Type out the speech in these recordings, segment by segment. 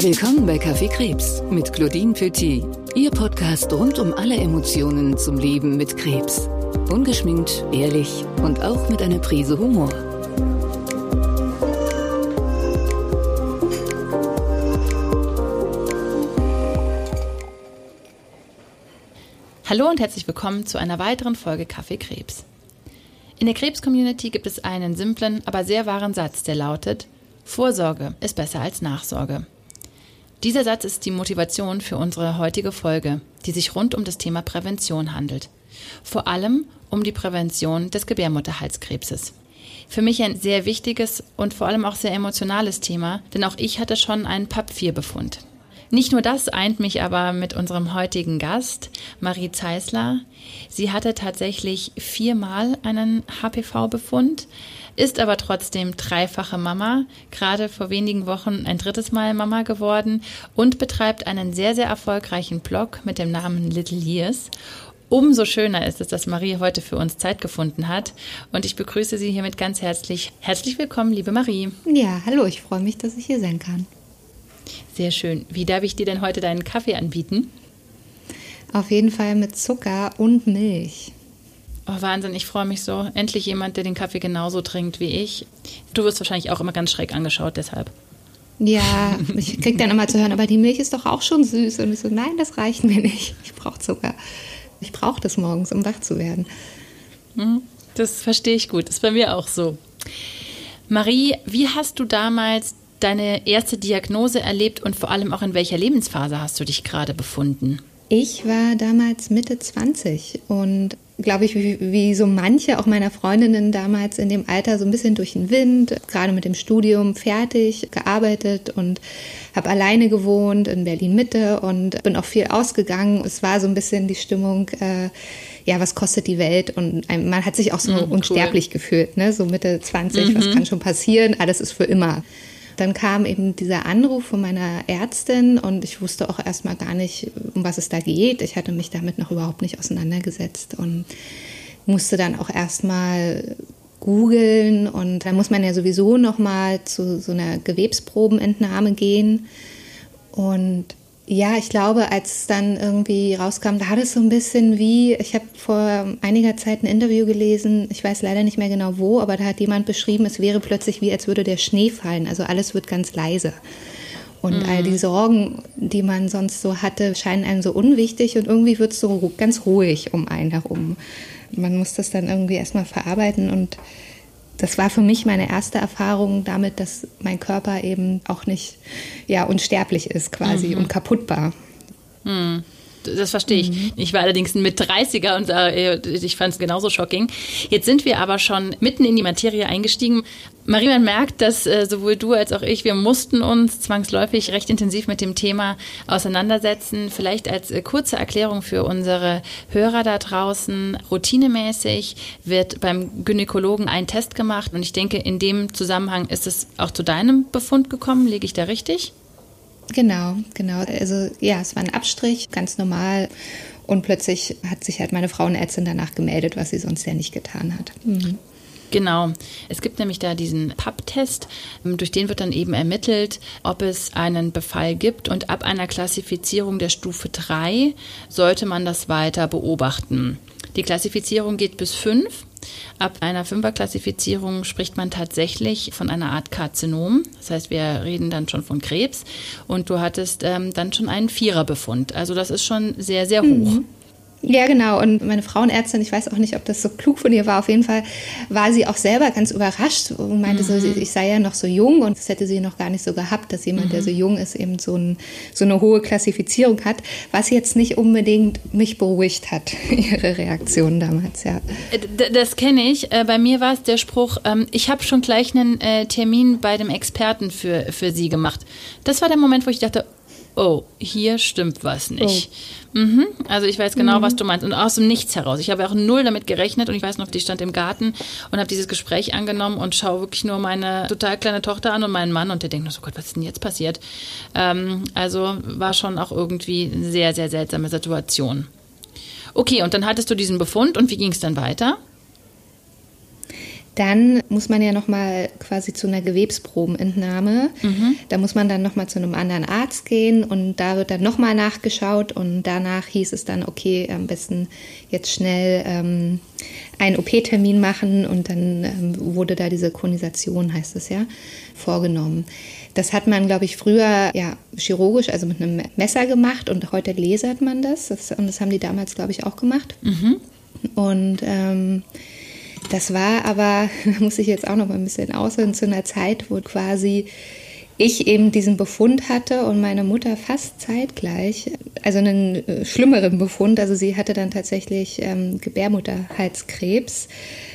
Willkommen bei Kaffee Krebs mit Claudine Petit, Ihr Podcast rund um alle Emotionen zum Leben mit Krebs. Ungeschminkt, ehrlich und auch mit einer Prise Humor. Hallo und herzlich willkommen zu einer weiteren Folge Kaffee Krebs. In der Krebs-Community gibt es einen simplen, aber sehr wahren Satz, der lautet, Vorsorge ist besser als Nachsorge. Dieser Satz ist die Motivation für unsere heutige Folge, die sich rund um das Thema Prävention handelt. Vor allem um die Prävention des Gebärmutterhalskrebses. Für mich ein sehr wichtiges und vor allem auch sehr emotionales Thema, denn auch ich hatte schon einen PAP-4-Befund. Nicht nur das eint mich aber mit unserem heutigen Gast, Marie Zeisler. Sie hatte tatsächlich viermal einen HPV-Befund, ist aber trotzdem dreifache Mama, gerade vor wenigen Wochen ein drittes Mal Mama geworden und betreibt einen sehr, sehr erfolgreichen Blog mit dem Namen Little Years. Umso schöner ist es, dass Marie heute für uns Zeit gefunden hat. Und ich begrüße Sie hiermit ganz herzlich. Herzlich willkommen, liebe Marie. Ja, hallo, ich freue mich, dass ich hier sein kann. Sehr schön. Wie darf ich dir denn heute deinen Kaffee anbieten? Auf jeden Fall mit Zucker und Milch. Oh, Wahnsinn, ich freue mich so. Endlich jemand, der den Kaffee genauso trinkt wie ich. Du wirst wahrscheinlich auch immer ganz schräg angeschaut, deshalb. Ja, ich krieg dann immer zu hören, aber die Milch ist doch auch schon süß. Und ich so, nein, das reicht mir nicht. Ich brauche Zucker. Ich brauche das morgens, um wach zu werden. Hm, das verstehe ich gut. Das ist bei mir auch so. Marie, wie hast du damals deine erste Diagnose erlebt und vor allem auch in welcher Lebensphase hast du dich gerade befunden? Ich war damals Mitte 20 und glaube ich, wie, wie, so manche auch meiner Freundinnen damals in dem Alter so ein bisschen durch den Wind, gerade mit dem Studium fertig, gearbeitet und habe alleine gewohnt in Berlin Mitte und bin auch viel ausgegangen. Es war so ein bisschen die Stimmung, äh, ja, was kostet die Welt? Und man hat sich auch so mhm, unsterblich cool. gefühlt, ne? so Mitte 20, mhm. was kann schon passieren? Alles ist für immer. Dann kam eben dieser Anruf von meiner Ärztin und ich wusste auch erstmal gar nicht, um was es da geht. Ich hatte mich damit noch überhaupt nicht auseinandergesetzt und musste dann auch erstmal googeln und da muss man ja sowieso noch mal zu so einer Gewebsprobenentnahme gehen und ja, ich glaube, als dann irgendwie rauskam, da hat es so ein bisschen wie, ich habe vor einiger Zeit ein Interview gelesen, ich weiß leider nicht mehr genau wo, aber da hat jemand beschrieben, es wäre plötzlich wie, als würde der Schnee fallen. Also alles wird ganz leise. Und mhm. all die Sorgen, die man sonst so hatte, scheinen einem so unwichtig und irgendwie wird es so ganz ruhig um einen herum. Man muss das dann irgendwie erstmal verarbeiten und das war für mich meine erste Erfahrung damit, dass mein Körper eben auch nicht ja, unsterblich ist quasi mhm. und kaputtbar. Mhm. Das verstehe ich. Mhm. Ich war allerdings mit 30er und äh, ich fand es genauso shocking. Jetzt sind wir aber schon mitten in die Materie eingestiegen. Marie, man merkt, dass äh, sowohl du als auch ich, wir mussten uns zwangsläufig recht intensiv mit dem Thema auseinandersetzen. Vielleicht als äh, kurze Erklärung für unsere Hörer da draußen. Routinemäßig wird beim Gynäkologen ein Test gemacht und ich denke, in dem Zusammenhang ist es auch zu deinem Befund gekommen. Liege ich da richtig? Genau, genau. Also ja, es war ein Abstrich, ganz normal. Und plötzlich hat sich halt meine Frauenärztin danach gemeldet, was sie sonst ja nicht getan hat. Mhm. Genau. Es gibt nämlich da diesen PAP-Test, durch den wird dann eben ermittelt, ob es einen Befall gibt und ab einer Klassifizierung der Stufe 3 sollte man das weiter beobachten. Die Klassifizierung geht bis 5 Ab einer Fünferklassifizierung spricht man tatsächlich von einer Art Karzinom. Das heißt, wir reden dann schon von Krebs. Und du hattest ähm, dann schon einen Viererbefund. Also das ist schon sehr, sehr hoch. Mhm. Ja, genau. Und meine Frauenärztin, ich weiß auch nicht, ob das so klug von ihr war, auf jeden Fall war sie auch selber ganz überrascht und meinte mhm. so, ich sei ja noch so jung und das hätte sie noch gar nicht so gehabt, dass jemand, mhm. der so jung ist, eben so, ein, so eine hohe Klassifizierung hat, was jetzt nicht unbedingt mich beruhigt hat, ihre Reaktion damals, ja. Äh, das kenne ich. Äh, bei mir war es der Spruch, ähm, ich habe schon gleich einen äh, Termin bei dem Experten für, für sie gemacht. Das war der Moment, wo ich dachte, oh, hier stimmt was nicht. Oh. Mhm. Also ich weiß genau, mhm. was du meinst. Und aus dem Nichts heraus. Ich habe auch null damit gerechnet und ich weiß noch, die stand im Garten und habe dieses Gespräch angenommen und schaue wirklich nur meine total kleine Tochter an und meinen Mann und der denkt nur so, Gott, was ist denn jetzt passiert? Ähm, also war schon auch irgendwie eine sehr, sehr seltsame Situation. Okay, und dann hattest du diesen Befund und wie ging es dann weiter? Dann muss man ja nochmal quasi zu einer Gewebsprobenentnahme. Mhm. Da muss man dann nochmal zu einem anderen Arzt gehen und da wird dann nochmal nachgeschaut und danach hieß es dann, okay, am besten jetzt schnell ähm, einen OP-Termin machen und dann ähm, wurde da diese Konisation, heißt es ja, vorgenommen. Das hat man, glaube ich, früher ja chirurgisch, also mit einem Messer gemacht und heute lasert man das. das und das haben die damals, glaube ich, auch gemacht. Mhm. Und ähm, das war aber, muss ich jetzt auch noch mal ein bisschen aushören, zu einer Zeit, wo quasi ich eben diesen Befund hatte und meine Mutter fast zeitgleich, also einen äh, schlimmeren Befund. Also sie hatte dann tatsächlich ähm, Gebärmutterhalskrebs.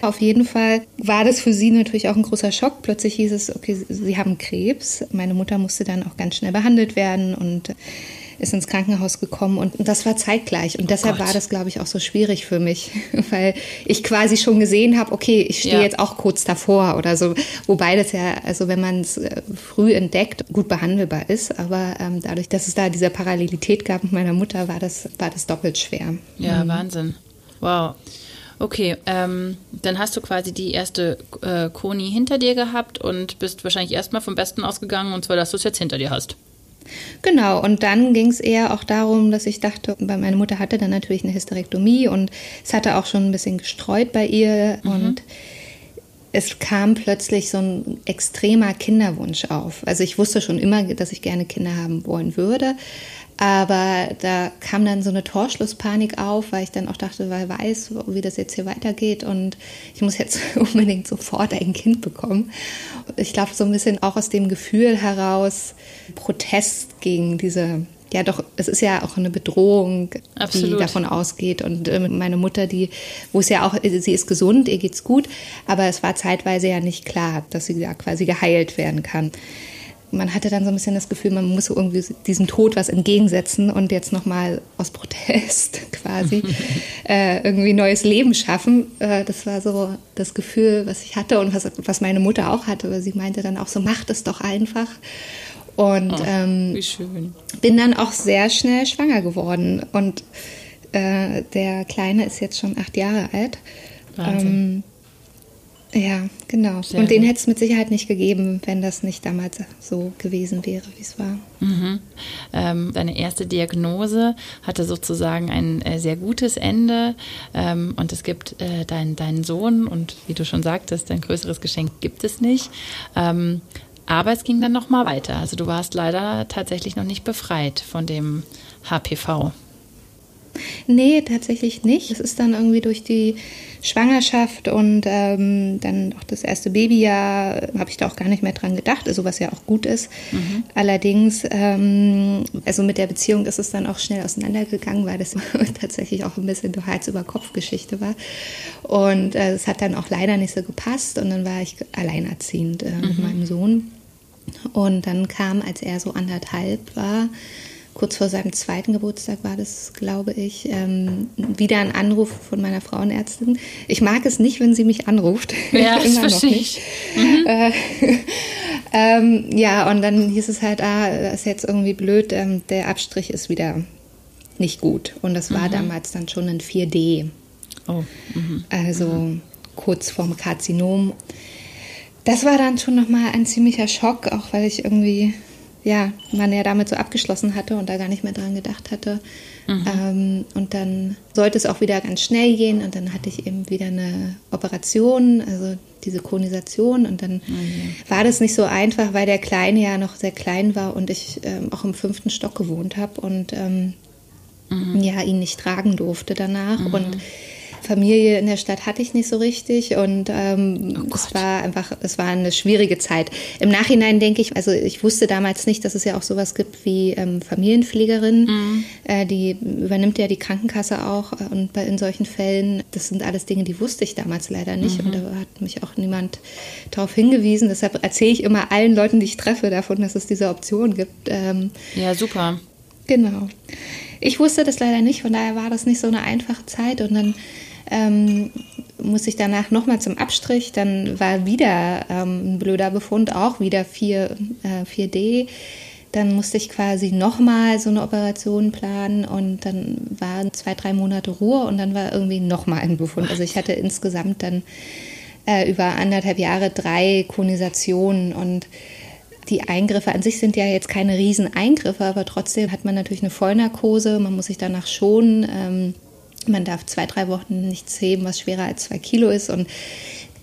Auf jeden Fall war das für sie natürlich auch ein großer Schock. Plötzlich hieß es, okay, sie haben Krebs. Meine Mutter musste dann auch ganz schnell behandelt werden und ist ins Krankenhaus gekommen und das war zeitgleich. Und oh deshalb Gott. war das, glaube ich, auch so schwierig für mich, weil ich quasi schon gesehen habe, okay, ich stehe ja. jetzt auch kurz davor oder so. Wobei das ja, also wenn man es äh, früh entdeckt, gut behandelbar ist. Aber ähm, dadurch, dass es da diese Parallelität gab mit meiner Mutter, war das, war das doppelt schwer. Ja, mhm. Wahnsinn. Wow. Okay, ähm, dann hast du quasi die erste äh, Koni hinter dir gehabt und bist wahrscheinlich erstmal vom Besten ausgegangen, und zwar, dass du es jetzt hinter dir hast. Genau, und dann ging es eher auch darum, dass ich dachte, weil meine Mutter hatte dann natürlich eine Hysterektomie und es hatte auch schon ein bisschen gestreut bei ihr mhm. und es kam plötzlich so ein extremer Kinderwunsch auf. Also ich wusste schon immer, dass ich gerne Kinder haben wollen würde, aber da kam dann so eine Torschlusspanik auf, weil ich dann auch dachte, weil weiß, wie das jetzt hier weitergeht und ich muss jetzt unbedingt sofort ein Kind bekommen. Ich glaube, so ein bisschen auch aus dem Gefühl heraus Protest gegen diese ja doch, es ist ja auch eine Bedrohung, Absolut. die davon ausgeht. Und äh, meine Mutter, die, wo es ja auch, sie ist gesund, ihr geht's gut, aber es war zeitweise ja nicht klar, dass sie ja quasi geheilt werden kann man hatte dann so ein bisschen das Gefühl, man muss irgendwie diesem Tod was entgegensetzen und jetzt nochmal aus Protest quasi äh, irgendwie neues Leben schaffen. Äh, das war so das Gefühl, was ich hatte und was, was meine Mutter auch hatte, weil sie meinte dann auch so, macht es doch einfach. Und oh, ähm, bin dann auch sehr schnell schwanger geworden. Und äh, der Kleine ist jetzt schon acht Jahre alt. Ähm, ja, genau. Sehr und den hätte es mit Sicherheit nicht gegeben, wenn das nicht damals so gewesen wäre, wie es war. Mhm. Ähm, deine erste Diagnose hatte sozusagen ein äh, sehr gutes Ende ähm, und es gibt äh, dein, deinen Sohn und wie du schon sagtest, ein größeres Geschenk gibt es nicht. Ähm, aber es ging dann noch mal weiter. Also du warst leider tatsächlich noch nicht befreit von dem HPV. Nee, tatsächlich nicht. Es ist dann irgendwie durch die Schwangerschaft und ähm, dann auch das erste Babyjahr habe ich da auch gar nicht mehr dran gedacht, also was ja auch gut ist. Mhm. Allerdings, ähm, also mit der Beziehung ist es dann auch schnell auseinandergegangen, weil das tatsächlich auch ein bisschen eine Hals-über-Kopf-Geschichte war. Und äh, es äh, hat dann auch leider nicht so gepasst und dann war ich alleinerziehend äh, mhm. mit meinem Sohn. Und dann kam, als er so anderthalb war, kurz vor seinem zweiten Geburtstag war das, glaube ich, ähm, wieder ein Anruf von meiner Frauenärztin. Ich mag es nicht, wenn sie mich anruft. Ja, das verstehe ich. Mhm. Äh, ähm, ja, und dann hieß es halt, ah, das ist jetzt irgendwie blöd, ähm, der Abstrich ist wieder nicht gut. Und das war mhm. damals dann schon ein 4D. Oh. Mhm. Also mhm. kurz vorm Karzinom. Das war dann schon nochmal ein ziemlicher Schock, auch weil ich irgendwie ja, man ja damit so abgeschlossen hatte und da gar nicht mehr dran gedacht hatte. Mhm. Ähm, und dann sollte es auch wieder ganz schnell gehen und dann hatte ich eben wieder eine Operation, also diese Konisation und dann mhm. war das nicht so einfach, weil der Kleine ja noch sehr klein war und ich ähm, auch im fünften Stock gewohnt habe und ähm, mhm. ja, ihn nicht tragen durfte danach mhm. und Familie in der Stadt hatte ich nicht so richtig und ähm, oh es war einfach, es war eine schwierige Zeit. Im Nachhinein denke ich, also ich wusste damals nicht, dass es ja auch sowas gibt wie ähm, Familienpflegerin, mhm. äh, die übernimmt ja die Krankenkasse auch äh, und bei, in solchen Fällen, das sind alles Dinge, die wusste ich damals leider nicht mhm. und da hat mich auch niemand darauf hingewiesen. Deshalb erzähle ich immer allen Leuten, die ich treffe, davon, dass es diese Option gibt. Ähm, ja, super. Genau. Ich wusste das leider nicht, von daher war das nicht so eine einfache Zeit und dann ähm, musste ich danach nochmal zum Abstrich. Dann war wieder ähm, ein blöder Befund, auch wieder 4, äh, 4D. Dann musste ich quasi nochmal so eine Operation planen und dann waren zwei, drei Monate Ruhe und dann war irgendwie nochmal ein Befund. Also ich hatte insgesamt dann äh, über anderthalb Jahre drei Konisationen und die Eingriffe an sich sind ja jetzt keine Rieseneingriffe, aber trotzdem hat man natürlich eine Vollnarkose, man muss sich danach schonen. Ähm, man darf zwei, drei Wochen nichts heben, was schwerer als zwei Kilo ist. Und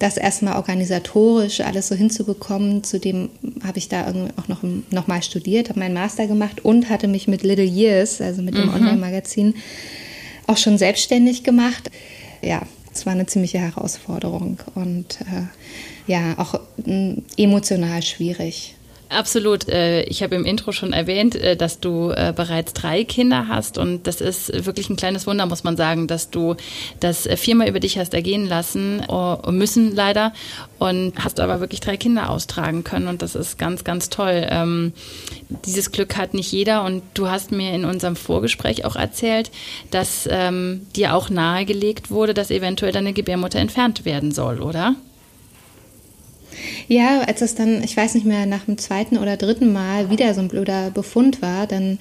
das erstmal organisatorisch alles so hinzubekommen, zudem habe ich da auch noch, noch mal studiert, habe meinen Master gemacht und hatte mich mit Little Years, also mit dem mhm. Online-Magazin, auch schon selbstständig gemacht. Ja, es war eine ziemliche Herausforderung und äh, ja, auch äh, emotional schwierig. Absolut. Äh, ich habe im Intro schon erwähnt, äh, dass du äh, bereits drei Kinder hast und das ist wirklich ein kleines Wunder, muss man sagen, dass du das viermal über dich hast ergehen lassen müssen leider und hast aber wirklich drei Kinder austragen können und das ist ganz, ganz toll. Ähm, dieses Glück hat nicht jeder und du hast mir in unserem Vorgespräch auch erzählt, dass ähm, dir auch nahegelegt wurde, dass eventuell deine Gebärmutter entfernt werden soll, oder? Ja, als es dann, ich weiß nicht mehr, nach dem zweiten oder dritten Mal wieder so ein blöder Befund war, dann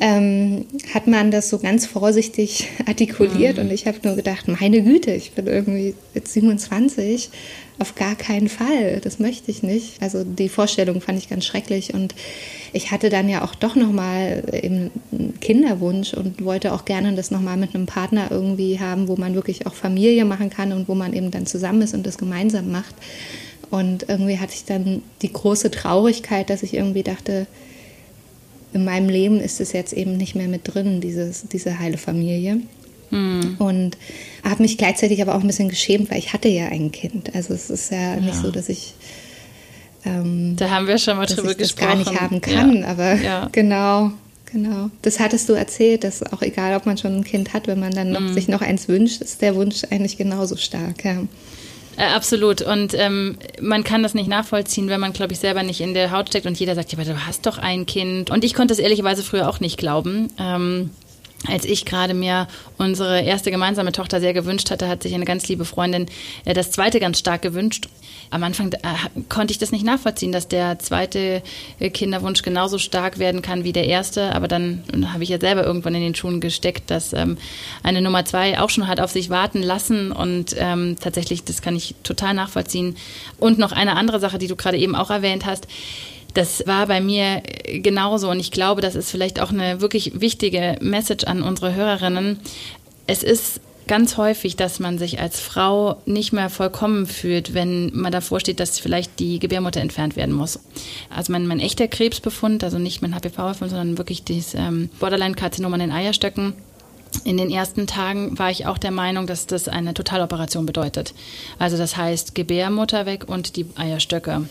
ähm, hat man das so ganz vorsichtig artikuliert mhm. und ich habe nur gedacht, meine Güte, ich bin irgendwie jetzt 27, auf gar keinen Fall, das möchte ich nicht. Also die Vorstellung fand ich ganz schrecklich und ich hatte dann ja auch doch nochmal einen Kinderwunsch und wollte auch gerne das nochmal mit einem Partner irgendwie haben, wo man wirklich auch Familie machen kann und wo man eben dann zusammen ist und das gemeinsam macht. Und irgendwie hatte ich dann die große Traurigkeit, dass ich irgendwie dachte, in meinem Leben ist es jetzt eben nicht mehr mit drin, dieses, diese heile Familie. Hm. Und habe mich gleichzeitig aber auch ein bisschen geschämt, weil ich hatte ja ein Kind. Also es ist ja, ja. nicht so, dass ich ähm, da haben wir schon mal drüber gesprochen. gar nicht haben kann, ja. aber ja. genau, genau. Das hattest du erzählt, dass auch egal, ob man schon ein Kind hat, wenn man dann noch, mhm. sich noch eins wünscht, ist der Wunsch eigentlich genauso stark. Ja. Äh, absolut. Und ähm, man kann das nicht nachvollziehen, wenn man, glaube ich, selber nicht in der Haut steckt und jeder sagt, ja, aber du hast doch ein Kind. Und ich konnte es ehrlicherweise früher auch nicht glauben. Ähm, als ich gerade mir unsere erste gemeinsame Tochter sehr gewünscht hatte, hat sich eine ganz liebe Freundin äh, das zweite ganz stark gewünscht. Am Anfang äh, konnte ich das nicht nachvollziehen, dass der zweite äh, Kinderwunsch genauso stark werden kann wie der erste. Aber dann habe ich ja selber irgendwann in den Schuhen gesteckt, dass ähm, eine Nummer zwei auch schon hat auf sich warten lassen. Und ähm, tatsächlich, das kann ich total nachvollziehen. Und noch eine andere Sache, die du gerade eben auch erwähnt hast das war bei mir genauso und ich glaube, das ist vielleicht auch eine wirklich wichtige Message an unsere Hörerinnen. Es ist ganz häufig, dass man sich als Frau nicht mehr vollkommen fühlt, wenn man davor steht, dass vielleicht die Gebärmutter entfernt werden muss. Also mein, mein echter Krebsbefund, also nicht mein HPV-Befund, sondern wirklich dieses ähm, Borderline-Karzinom an den Eierstöcken, in den ersten Tagen war ich auch der Meinung, dass das eine Totaloperation bedeutet. Also das heißt Gebärmutter weg und die Eierstöcke.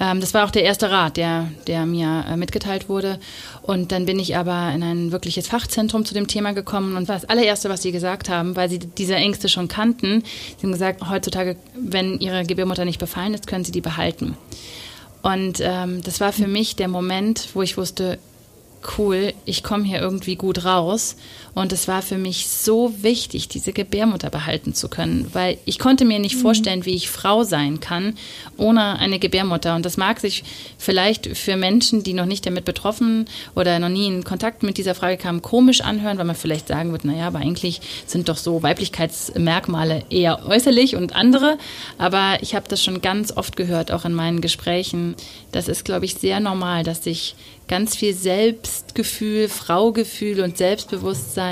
Ähm, das war auch der erste Rat, der, der mir äh, mitgeteilt wurde. Und dann bin ich aber in ein wirkliches Fachzentrum zu dem Thema gekommen und das allererste, was sie gesagt haben, weil sie diese Ängste schon kannten, sie haben gesagt, heutzutage, wenn ihre Gebärmutter nicht befallen ist, können sie die behalten. Und ähm, das war für mich der Moment, wo ich wusste, cool, ich komme hier irgendwie gut raus. Und es war für mich so wichtig, diese Gebärmutter behalten zu können, weil ich konnte mir nicht mhm. vorstellen, wie ich Frau sein kann ohne eine Gebärmutter. Und das mag sich vielleicht für Menschen, die noch nicht damit betroffen oder noch nie in Kontakt mit dieser Frage kamen, komisch anhören, weil man vielleicht sagen wird, naja, aber eigentlich sind doch so Weiblichkeitsmerkmale eher äußerlich und andere. Aber ich habe das schon ganz oft gehört, auch in meinen Gesprächen. Das ist, glaube ich, sehr normal, dass sich ganz viel Selbstgefühl, Fraugefühl und Selbstbewusstsein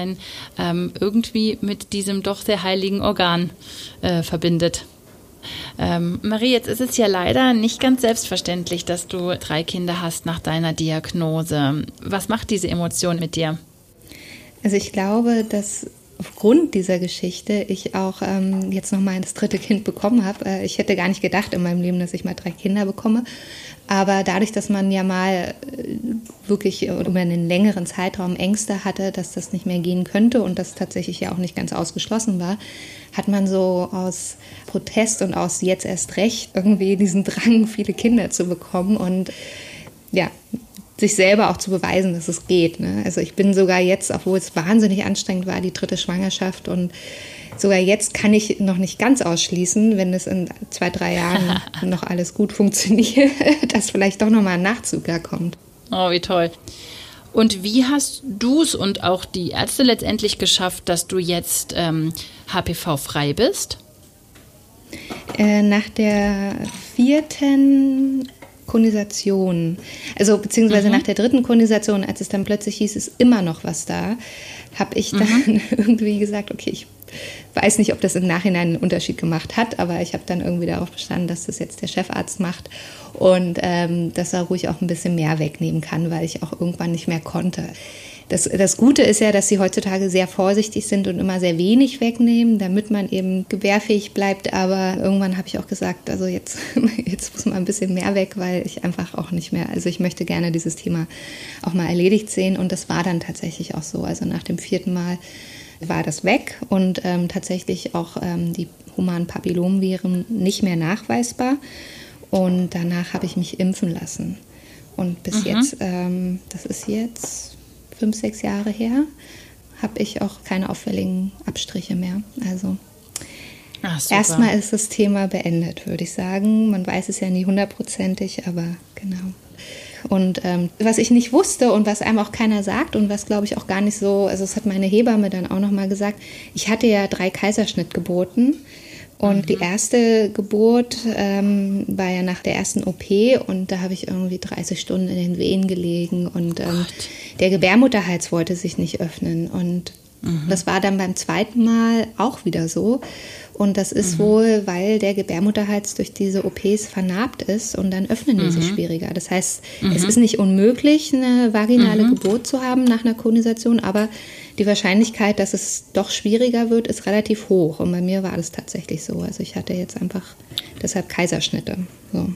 ähm, irgendwie mit diesem doch sehr heiligen Organ äh, verbindet. Ähm, Marie, jetzt ist es ja leider nicht ganz selbstverständlich, dass du drei Kinder hast nach deiner Diagnose. Was macht diese Emotion mit dir? Also ich glaube, dass aufgrund dieser Geschichte ich auch ähm, jetzt noch mal das dritte Kind bekommen habe. Äh, ich hätte gar nicht gedacht in meinem Leben, dass ich mal drei Kinder bekomme. Aber dadurch, dass man ja mal äh, wirklich über einen längeren Zeitraum Ängste hatte, dass das nicht mehr gehen könnte und das tatsächlich ja auch nicht ganz ausgeschlossen war, hat man so aus Protest und aus jetzt erst recht irgendwie diesen Drang, viele Kinder zu bekommen und ja, sich selber auch zu beweisen, dass es geht. Ne? Also ich bin sogar jetzt, obwohl es wahnsinnig anstrengend war, die dritte Schwangerschaft und sogar jetzt kann ich noch nicht ganz ausschließen, wenn es in zwei, drei Jahren noch alles gut funktioniert, dass vielleicht doch nochmal ein Nachzug da kommt. Oh, wie toll. Und wie hast du es und auch die Ärzte letztendlich geschafft, dass du jetzt ähm, HPV-frei bist? Äh, nach der vierten Konisation, also beziehungsweise mhm. nach der dritten Konisation, als es dann plötzlich hieß, ist immer noch was da, habe ich dann mhm. irgendwie gesagt, okay, ich weiß nicht, ob das im Nachhinein einen Unterschied gemacht hat, aber ich habe dann irgendwie darauf bestanden, dass das jetzt der Chefarzt macht und ähm, dass er ruhig auch ein bisschen mehr wegnehmen kann, weil ich auch irgendwann nicht mehr konnte. Das, das Gute ist ja, dass sie heutzutage sehr vorsichtig sind und immer sehr wenig wegnehmen, damit man eben gebärfähig bleibt. Aber irgendwann habe ich auch gesagt, also jetzt, jetzt muss man ein bisschen mehr weg, weil ich einfach auch nicht mehr, also ich möchte gerne dieses Thema auch mal erledigt sehen. Und das war dann tatsächlich auch so. Also nach dem vierten Mal war das weg und ähm, tatsächlich auch ähm, die humanen Papillomviren nicht mehr nachweisbar. Und danach habe ich mich impfen lassen. Und bis mhm. jetzt, ähm, das ist jetzt fünf, sechs Jahre her, habe ich auch keine auffälligen Abstriche mehr. Also Ach, erstmal ist das Thema beendet, würde ich sagen. Man weiß es ja nie hundertprozentig, aber genau. Und ähm, was ich nicht wusste und was einem auch keiner sagt und was glaube ich auch gar nicht so, also es hat meine Hebamme dann auch nochmal gesagt, ich hatte ja drei Kaiserschnittgeburten und mhm. die erste Geburt ähm, war ja nach der ersten OP und da habe ich irgendwie 30 Stunden in den Wehen gelegen und ähm, der Gebärmutterhals wollte sich nicht öffnen. Und mhm. das war dann beim zweiten Mal auch wieder so. Und das ist mhm. wohl, weil der Gebärmutterhals durch diese OPs vernarbt ist und dann öffnen die mhm. sich schwieriger. Das heißt, es mhm. ist nicht unmöglich, eine vaginale mhm. Geburt zu haben nach einer Konisation, aber die Wahrscheinlichkeit, dass es doch schwieriger wird, ist relativ hoch. Und bei mir war das tatsächlich so. Also ich hatte jetzt einfach deshalb Kaiserschnitte. So.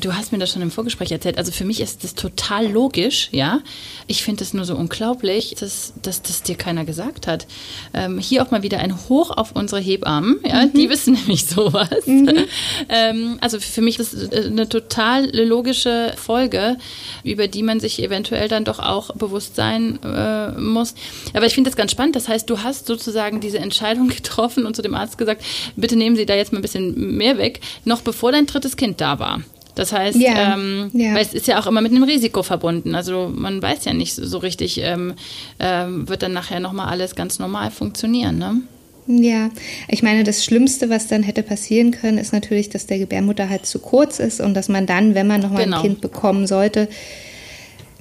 Du hast mir das schon im Vorgespräch erzählt. Also für mich ist das total logisch, ja. Ich finde es nur so unglaublich, dass, dass das dir keiner gesagt hat. Ähm, hier auch mal wieder ein Hoch auf unsere Hebammen, ja. Mhm. Die wissen nämlich sowas. Mhm. Ähm, also für mich ist das eine total logische Folge, über die man sich eventuell dann doch auch bewusst sein äh, muss. Aber ich finde das ganz spannend. Das heißt, du hast sozusagen diese Entscheidung getroffen und zu dem Arzt gesagt, bitte nehmen Sie da jetzt mal ein bisschen mehr weg, noch bevor dein drittes Kind da war. Das heißt, ja, ähm, ja. weil es ist ja auch immer mit einem Risiko verbunden. Also man weiß ja nicht so richtig, ähm, ähm, wird dann nachher nochmal alles ganz normal funktionieren, ne? Ja, ich meine, das Schlimmste, was dann hätte passieren können, ist natürlich, dass der Gebärmutter halt zu kurz ist und dass man dann, wenn man nochmal genau. ein Kind bekommen sollte,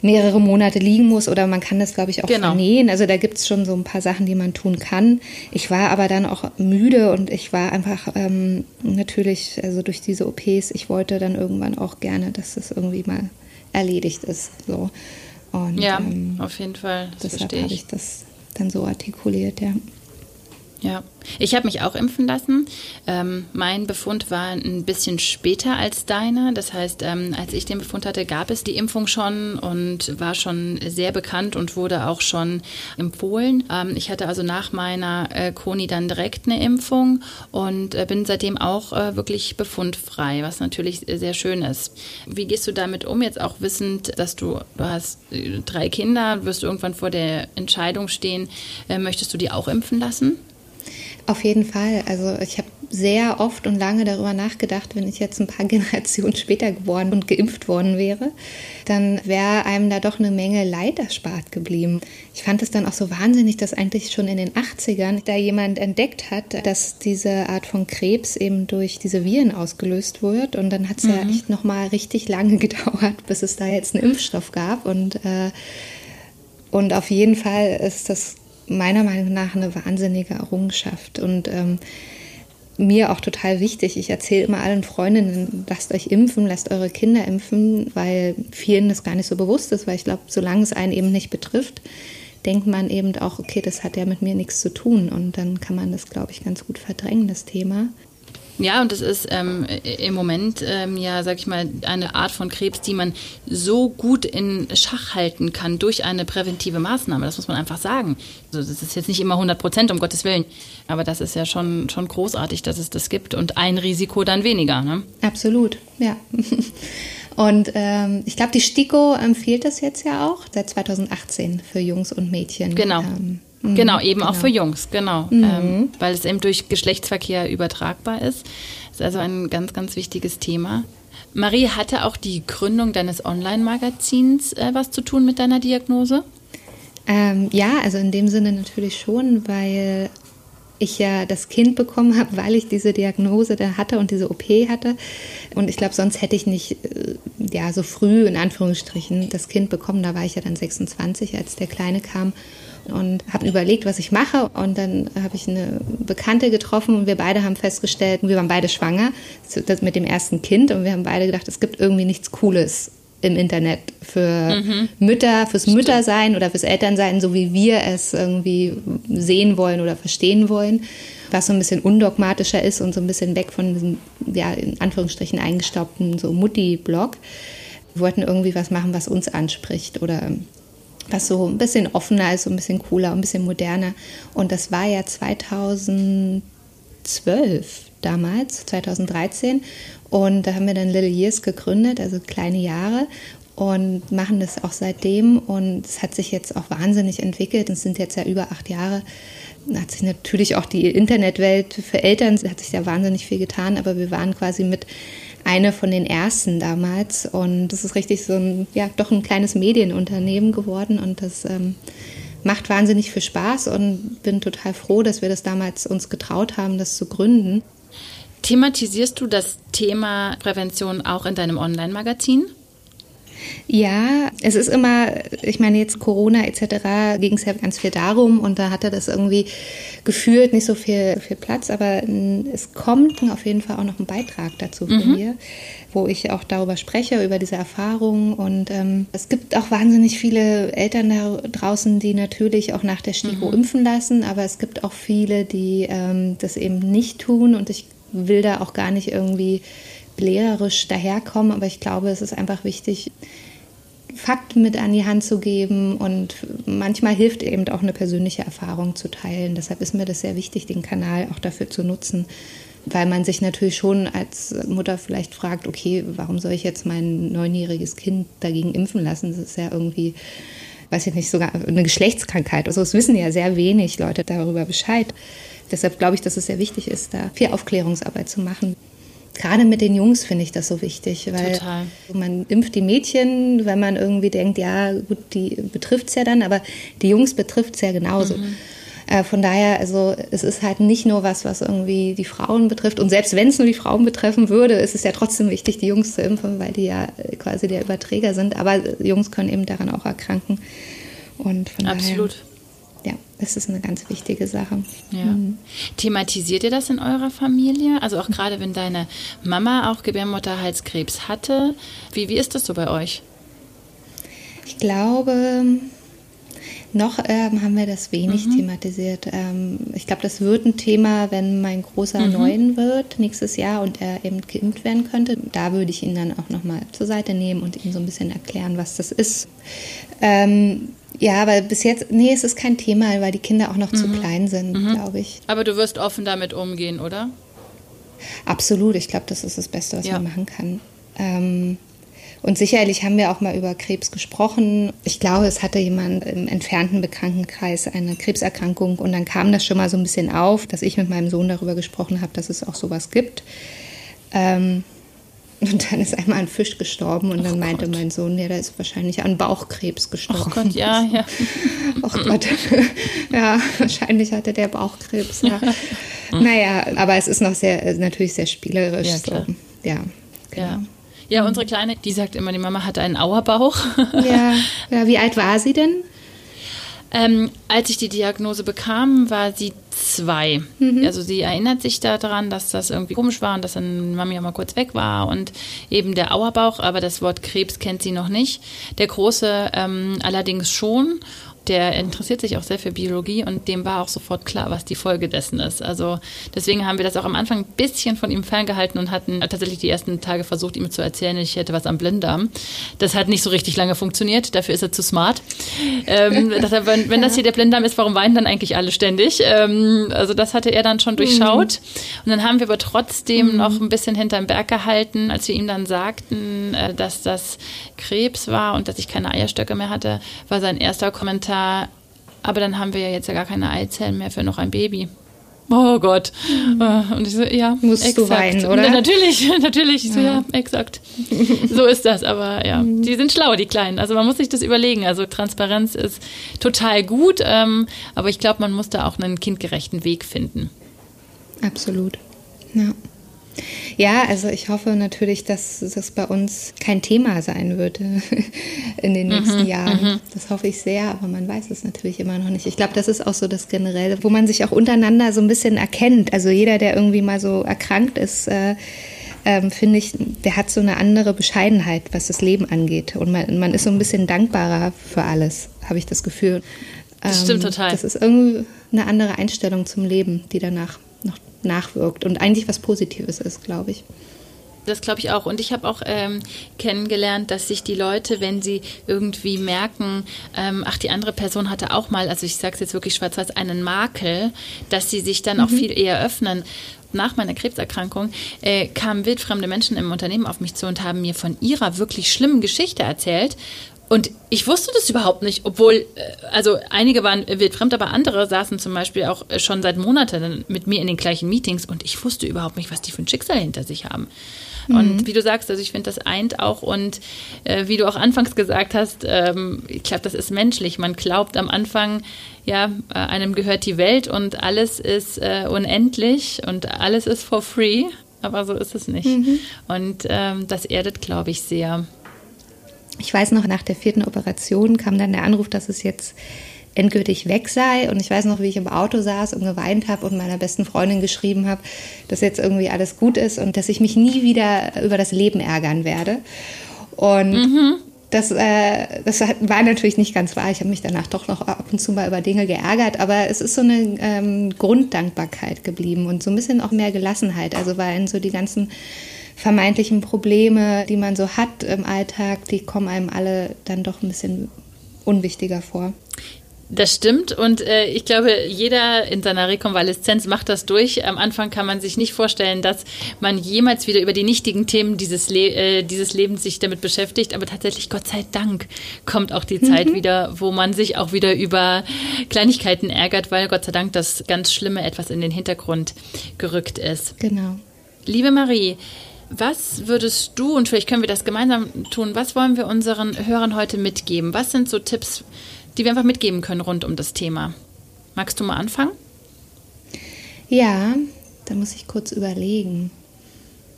mehrere Monate liegen muss oder man kann das, glaube ich, auch genau. vernähen. Also da gibt es schon so ein paar Sachen, die man tun kann. Ich war aber dann auch müde und ich war einfach ähm, natürlich, also durch diese OPs, ich wollte dann irgendwann auch gerne, dass das irgendwie mal erledigt ist. So. Und, ja, ähm, auf jeden Fall. Das deshalb habe ich das dann so artikuliert, ja. Ja, ich habe mich auch impfen lassen. Ähm, mein Befund war ein bisschen später als deiner. Das heißt, ähm, als ich den Befund hatte, gab es die Impfung schon und war schon sehr bekannt und wurde auch schon empfohlen. Ähm, ich hatte also nach meiner äh, Koni dann direkt eine Impfung und äh, bin seitdem auch äh, wirklich befundfrei, was natürlich sehr schön ist. Wie gehst du damit um, jetzt auch wissend, dass du, du hast äh, drei Kinder, wirst du irgendwann vor der Entscheidung stehen, äh, möchtest du die auch impfen lassen? Auf jeden Fall. Also ich habe sehr oft und lange darüber nachgedacht, wenn ich jetzt ein paar Generationen später geboren und geimpft worden wäre, dann wäre einem da doch eine Menge Leid erspart geblieben. Ich fand es dann auch so wahnsinnig, dass eigentlich schon in den 80ern da jemand entdeckt hat, dass diese Art von Krebs eben durch diese Viren ausgelöst wird. Und dann hat es mhm. ja echt nochmal richtig lange gedauert, bis es da jetzt einen Impfstoff gab. Und, äh, und auf jeden Fall ist das meiner Meinung nach eine wahnsinnige Errungenschaft und ähm, mir auch total wichtig. Ich erzähle immer allen Freundinnen, lasst euch impfen, lasst eure Kinder impfen, weil vielen das gar nicht so bewusst ist, weil ich glaube, solange es einen eben nicht betrifft, denkt man eben auch, okay, das hat ja mit mir nichts zu tun und dann kann man das, glaube ich, ganz gut verdrängen, das Thema. Ja, und das ist ähm, im Moment ähm, ja, sag ich mal, eine Art von Krebs, die man so gut in Schach halten kann durch eine präventive Maßnahme. Das muss man einfach sagen. Also das ist jetzt nicht immer 100 Prozent, um Gottes Willen. Aber das ist ja schon, schon großartig, dass es das gibt und ein Risiko dann weniger. Ne? Absolut, ja. Und ähm, ich glaube, die STIKO empfiehlt das jetzt ja auch seit 2018 für Jungs und Mädchen. Genau. Ähm, genau, eben genau. auch für Jungs, genau. Mhm. Ähm, weil es eben durch Geschlechtsverkehr übertragbar ist. Das ist also ein ganz, ganz wichtiges Thema. Marie, hatte auch die Gründung deines Online-Magazins äh, was zu tun mit deiner Diagnose? Ähm, ja, also in dem Sinne natürlich schon, weil ich ja das Kind bekommen habe, weil ich diese Diagnose da hatte und diese OP hatte. Und ich glaube, sonst hätte ich nicht äh, ja so früh in Anführungsstrichen das Kind bekommen. Da war ich ja dann 26, als der Kleine kam und habe überlegt, was ich mache. Und dann habe ich eine Bekannte getroffen und wir beide haben festgestellt, wir waren beide schwanger mit dem ersten Kind und wir haben beide gedacht, es gibt irgendwie nichts Cooles im Internet für mhm. Mütter, fürs Stimmt. Müttersein oder fürs Elternsein, so wie wir es irgendwie sehen wollen oder verstehen wollen, was so ein bisschen undogmatischer ist und so ein bisschen weg von diesem, ja, in Anführungsstrichen eingestaubten so Mutti-Blog. Wir wollten irgendwie was machen, was uns anspricht oder was so ein bisschen offener ist, so ein bisschen cooler, ein bisschen moderner. Und das war ja 2012 damals, 2013. Und da haben wir dann Little Years gegründet, also kleine Jahre und machen das auch seitdem. Und es hat sich jetzt auch wahnsinnig entwickelt. Es sind jetzt ja über acht Jahre. Da hat sich natürlich auch die Internetwelt für Eltern, hat sich da wahnsinnig viel getan, aber wir waren quasi mit eine von den ersten damals. Und das ist richtig so ein, ja, doch ein kleines Medienunternehmen geworden. Und das ähm, macht wahnsinnig viel Spaß und bin total froh, dass wir das damals uns getraut haben, das zu gründen. Thematisierst du das Thema Prävention auch in deinem Online-Magazin? Ja, es ist immer, ich meine jetzt Corona etc. ging es ja ganz viel darum und da hatte das irgendwie gefühlt nicht so viel, viel Platz, aber es kommt auf jeden Fall auch noch ein Beitrag dazu von mhm. mir, wo ich auch darüber spreche, über diese Erfahrungen und ähm, es gibt auch wahnsinnig viele Eltern da draußen, die natürlich auch nach der STIKO mhm. impfen lassen, aber es gibt auch viele, die ähm, das eben nicht tun und ich will da auch gar nicht irgendwie belehrerisch daherkommen, aber ich glaube, es ist einfach wichtig, Fakten mit an die Hand zu geben und manchmal hilft eben auch eine persönliche Erfahrung zu teilen. Deshalb ist mir das sehr wichtig, den Kanal auch dafür zu nutzen, weil man sich natürlich schon als Mutter vielleicht fragt, okay, warum soll ich jetzt mein neunjähriges Kind dagegen impfen lassen? Das ist ja irgendwie, weiß ich nicht, sogar eine Geschlechtskrankheit. Also es wissen ja sehr wenig Leute darüber Bescheid. Deshalb glaube ich, dass es sehr wichtig ist, da viel Aufklärungsarbeit zu machen. Gerade mit den Jungs finde ich das so wichtig, weil Total. man impft die Mädchen, wenn man irgendwie denkt, ja gut, die betrifft es ja dann, aber die Jungs betrifft es ja genauso. Mhm. Äh, von daher, also es ist halt nicht nur was, was irgendwie die Frauen betrifft. Und selbst wenn es nur die Frauen betreffen würde, ist es ja trotzdem wichtig, die Jungs zu impfen, weil die ja quasi der Überträger sind. Aber Jungs können eben daran auch erkranken. Und von Absolut. Daher, ja, das ist eine ganz wichtige Sache. Ja. Mhm. Thematisiert ihr das in eurer Familie? Also auch gerade wenn deine Mama auch Gebärmutterhalskrebs hatte. Wie, wie ist das so bei euch? Ich glaube, noch ähm, haben wir das wenig mhm. thematisiert. Ähm, ich glaube, das wird ein Thema, wenn mein Großer mhm. neun wird nächstes Jahr und er eben geimpft werden könnte. Da würde ich ihn dann auch nochmal zur Seite nehmen und ihm so ein bisschen erklären, was das ist. Ähm, ja, aber bis jetzt, nee, es ist kein Thema, weil die Kinder auch noch mhm. zu klein sind, mhm. glaube ich. Aber du wirst offen damit umgehen, oder? Absolut, ich glaube, das ist das Beste, was ja. man machen kann. Ähm, und sicherlich haben wir auch mal über Krebs gesprochen. Ich glaube, es hatte jemand im entfernten Bekanntenkreis eine Krebserkrankung und dann kam das schon mal so ein bisschen auf, dass ich mit meinem Sohn darüber gesprochen habe, dass es auch sowas gibt. Ähm, und dann ist einmal ein Fisch gestorben und dann meinte Gott. mein Sohn, ja, der ist wahrscheinlich an Bauchkrebs gestorben. Oh Gott, ja, ja. oh Gott, ja, wahrscheinlich hatte der Bauchkrebs. Ja. naja, aber es ist noch sehr, natürlich sehr spielerisch. Ja, so. ja genau. Ja. Ja, unsere Kleine, die sagt immer, die Mama hatte einen Auerbauch. ja. ja, wie alt war sie denn? Ähm, als ich die Diagnose bekam, war sie zwei. Mhm. Also sie erinnert sich daran, dass das irgendwie komisch war und dass dann Mami auch mal kurz weg war und eben der Auerbauch, aber das Wort Krebs kennt sie noch nicht. Der Große ähm, allerdings schon der interessiert sich auch sehr für Biologie und dem war auch sofort klar, was die Folge dessen ist. Also deswegen haben wir das auch am Anfang ein bisschen von ihm ferngehalten und hatten tatsächlich die ersten Tage versucht, ihm zu erzählen, ich hätte was am Blinddarm. Das hat nicht so richtig lange funktioniert, dafür ist er zu smart. Ähm, er, wenn, wenn, das hier der Blinddarm ist, warum weinen dann eigentlich alle ständig? Ähm, also das hatte er dann schon durchschaut. Mhm. Und dann haben wir aber trotzdem mhm. noch ein bisschen hinterm Berg gehalten, als wir ihm dann sagten, äh, dass das Krebs war und dass ich keine Eierstöcke mehr hatte, war sein erster Kommentar, aber dann haben wir ja jetzt ja gar keine Eizellen mehr für noch ein Baby. oh Gott. Mhm. Und ich so, ja, Musst exakt. du weinen, oder? Natürlich, natürlich. Ich so, ja, ja exakt. so ist das, aber ja, mhm. die sind schlau, die Kleinen. Also man muss sich das überlegen. Also Transparenz ist total gut, ähm, aber ich glaube, man muss da auch einen kindgerechten Weg finden. Absolut. Ja. Ja, also ich hoffe natürlich, dass das bei uns kein Thema sein wird in den nächsten mhm, Jahren. Mhm. Das hoffe ich sehr, aber man weiß es natürlich immer noch nicht. Ich glaube, das ist auch so das Generelle, wo man sich auch untereinander so ein bisschen erkennt. Also jeder, der irgendwie mal so erkrankt ist, äh, ähm, finde ich, der hat so eine andere Bescheidenheit, was das Leben angeht. Und man, man ist so ein bisschen dankbarer für alles, habe ich das Gefühl. Das stimmt ähm, total. Das ist irgendwie eine andere Einstellung zum Leben, die danach noch nachwirkt und eigentlich was Positives ist, glaube ich. Das glaube ich auch. Und ich habe auch ähm, kennengelernt, dass sich die Leute, wenn sie irgendwie merken, ähm, ach, die andere Person hatte auch mal, also ich sage es jetzt wirklich schwarz-weiß, einen Makel, dass sie sich dann mhm. auch viel eher öffnen nach meiner Krebserkrankung äh, kamen wildfremde Menschen im Unternehmen auf mich zu und haben mir von ihrer wirklich schlimmen Geschichte erzählt, und ich wusste das überhaupt nicht, obwohl, äh, also einige waren wildfremd, aber andere saßen zum Beispiel auch äh, schon seit Monaten mit mir in den gleichen Meetings und ich wusste überhaupt nicht, was die für ein Schicksal hinter sich haben. Mhm. Und wie du sagst, also ich finde, das eint auch und äh, wie du auch anfangs gesagt hast, ähm, ich glaube, das ist menschlich. Man glaubt am Anfang, ja, äh, einem gehört die Welt und alles ist äh, unendlich und alles ist for free, aber so ist es nicht. Mhm. Und ähm, das erdet, glaube ich, sehr. Ich weiß noch, nach der vierten Operation kam dann der Anruf, dass es jetzt endgültig weg sei. Und ich weiß noch, wie ich im Auto saß und geweint habe und meiner besten Freundin geschrieben habe, dass jetzt irgendwie alles gut ist und dass ich mich nie wieder über das Leben ärgern werde. Und mhm. das, äh, das war natürlich nicht ganz wahr. Ich habe mich danach doch noch ab und zu mal über Dinge geärgert, aber es ist so eine ähm, Grunddankbarkeit geblieben und so ein bisschen auch mehr Gelassenheit. Also weil in so die ganzen vermeintlichen Probleme, die man so hat im Alltag, die kommen einem alle dann doch ein bisschen unwichtiger vor. Das stimmt und äh, ich glaube, jeder in seiner Rekonvaleszenz macht das durch. Am Anfang kann man sich nicht vorstellen, dass man jemals wieder über die nichtigen Themen dieses, Le äh, dieses Lebens sich damit beschäftigt. Aber tatsächlich, Gott sei Dank, kommt auch die Zeit mhm. wieder, wo man sich auch wieder über Kleinigkeiten ärgert, weil Gott sei Dank das ganz Schlimme etwas in den Hintergrund gerückt ist. Genau. Liebe Marie, was würdest du, und vielleicht können wir das gemeinsam tun, was wollen wir unseren Hörern heute mitgeben? Was sind so Tipps, die wir einfach mitgeben können rund um das Thema? Magst du mal anfangen? Ja, da muss ich kurz überlegen.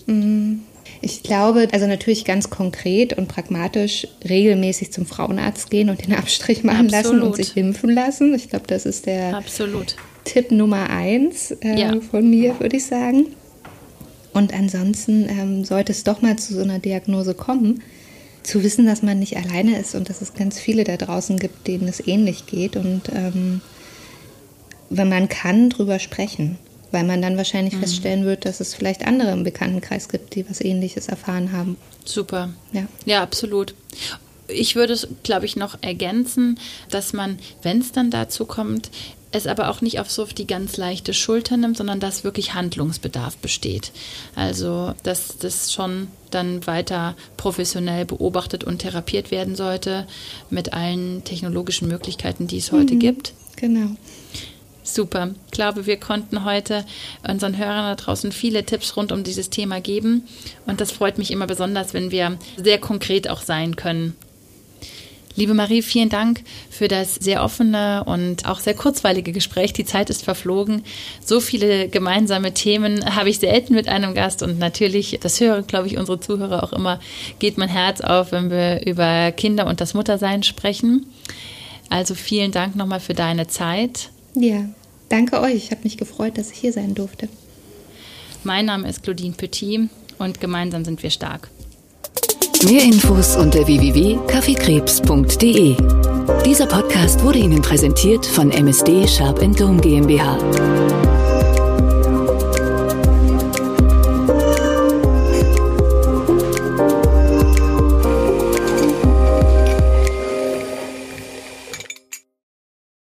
Mm, ich glaube, also natürlich ganz konkret und pragmatisch regelmäßig zum Frauenarzt gehen und den Abstrich machen Absolut. lassen und sich impfen lassen. Ich glaube, das ist der Absolut. Tipp Nummer eins äh, ja. von mir, würde ich sagen. Und ansonsten ähm, sollte es doch mal zu so einer Diagnose kommen, zu wissen, dass man nicht alleine ist und dass es ganz viele da draußen gibt, denen es ähnlich geht. Und ähm, wenn man kann, drüber sprechen, weil man dann wahrscheinlich mhm. feststellen wird, dass es vielleicht andere im Bekanntenkreis gibt, die was Ähnliches erfahren haben. Super. Ja, ja absolut. Ich würde es, glaube ich, noch ergänzen, dass man, wenn es dann dazu kommt, es aber auch nicht auf so die ganz leichte Schulter nimmt, sondern dass wirklich Handlungsbedarf besteht. Also, dass das schon dann weiter professionell beobachtet und therapiert werden sollte mit allen technologischen Möglichkeiten, die es heute mhm, gibt. Genau. Super. Ich glaube, wir konnten heute unseren Hörern da draußen viele Tipps rund um dieses Thema geben. Und das freut mich immer besonders, wenn wir sehr konkret auch sein können Liebe Marie, vielen Dank für das sehr offene und auch sehr kurzweilige Gespräch. Die Zeit ist verflogen. So viele gemeinsame Themen habe ich selten mit einem Gast und natürlich, das hören, glaube ich, unsere Zuhörer auch immer, geht mein Herz auf, wenn wir über Kinder und das Muttersein sprechen. Also vielen Dank nochmal für deine Zeit. Ja, danke euch. Ich habe mich gefreut, dass ich hier sein durfte. Mein Name ist Claudine Petit und gemeinsam sind wir stark. Mehr Infos unter www.kaffeekrebs.de. Dieser Podcast wurde Ihnen präsentiert von MSD Sharp Dome GmbH.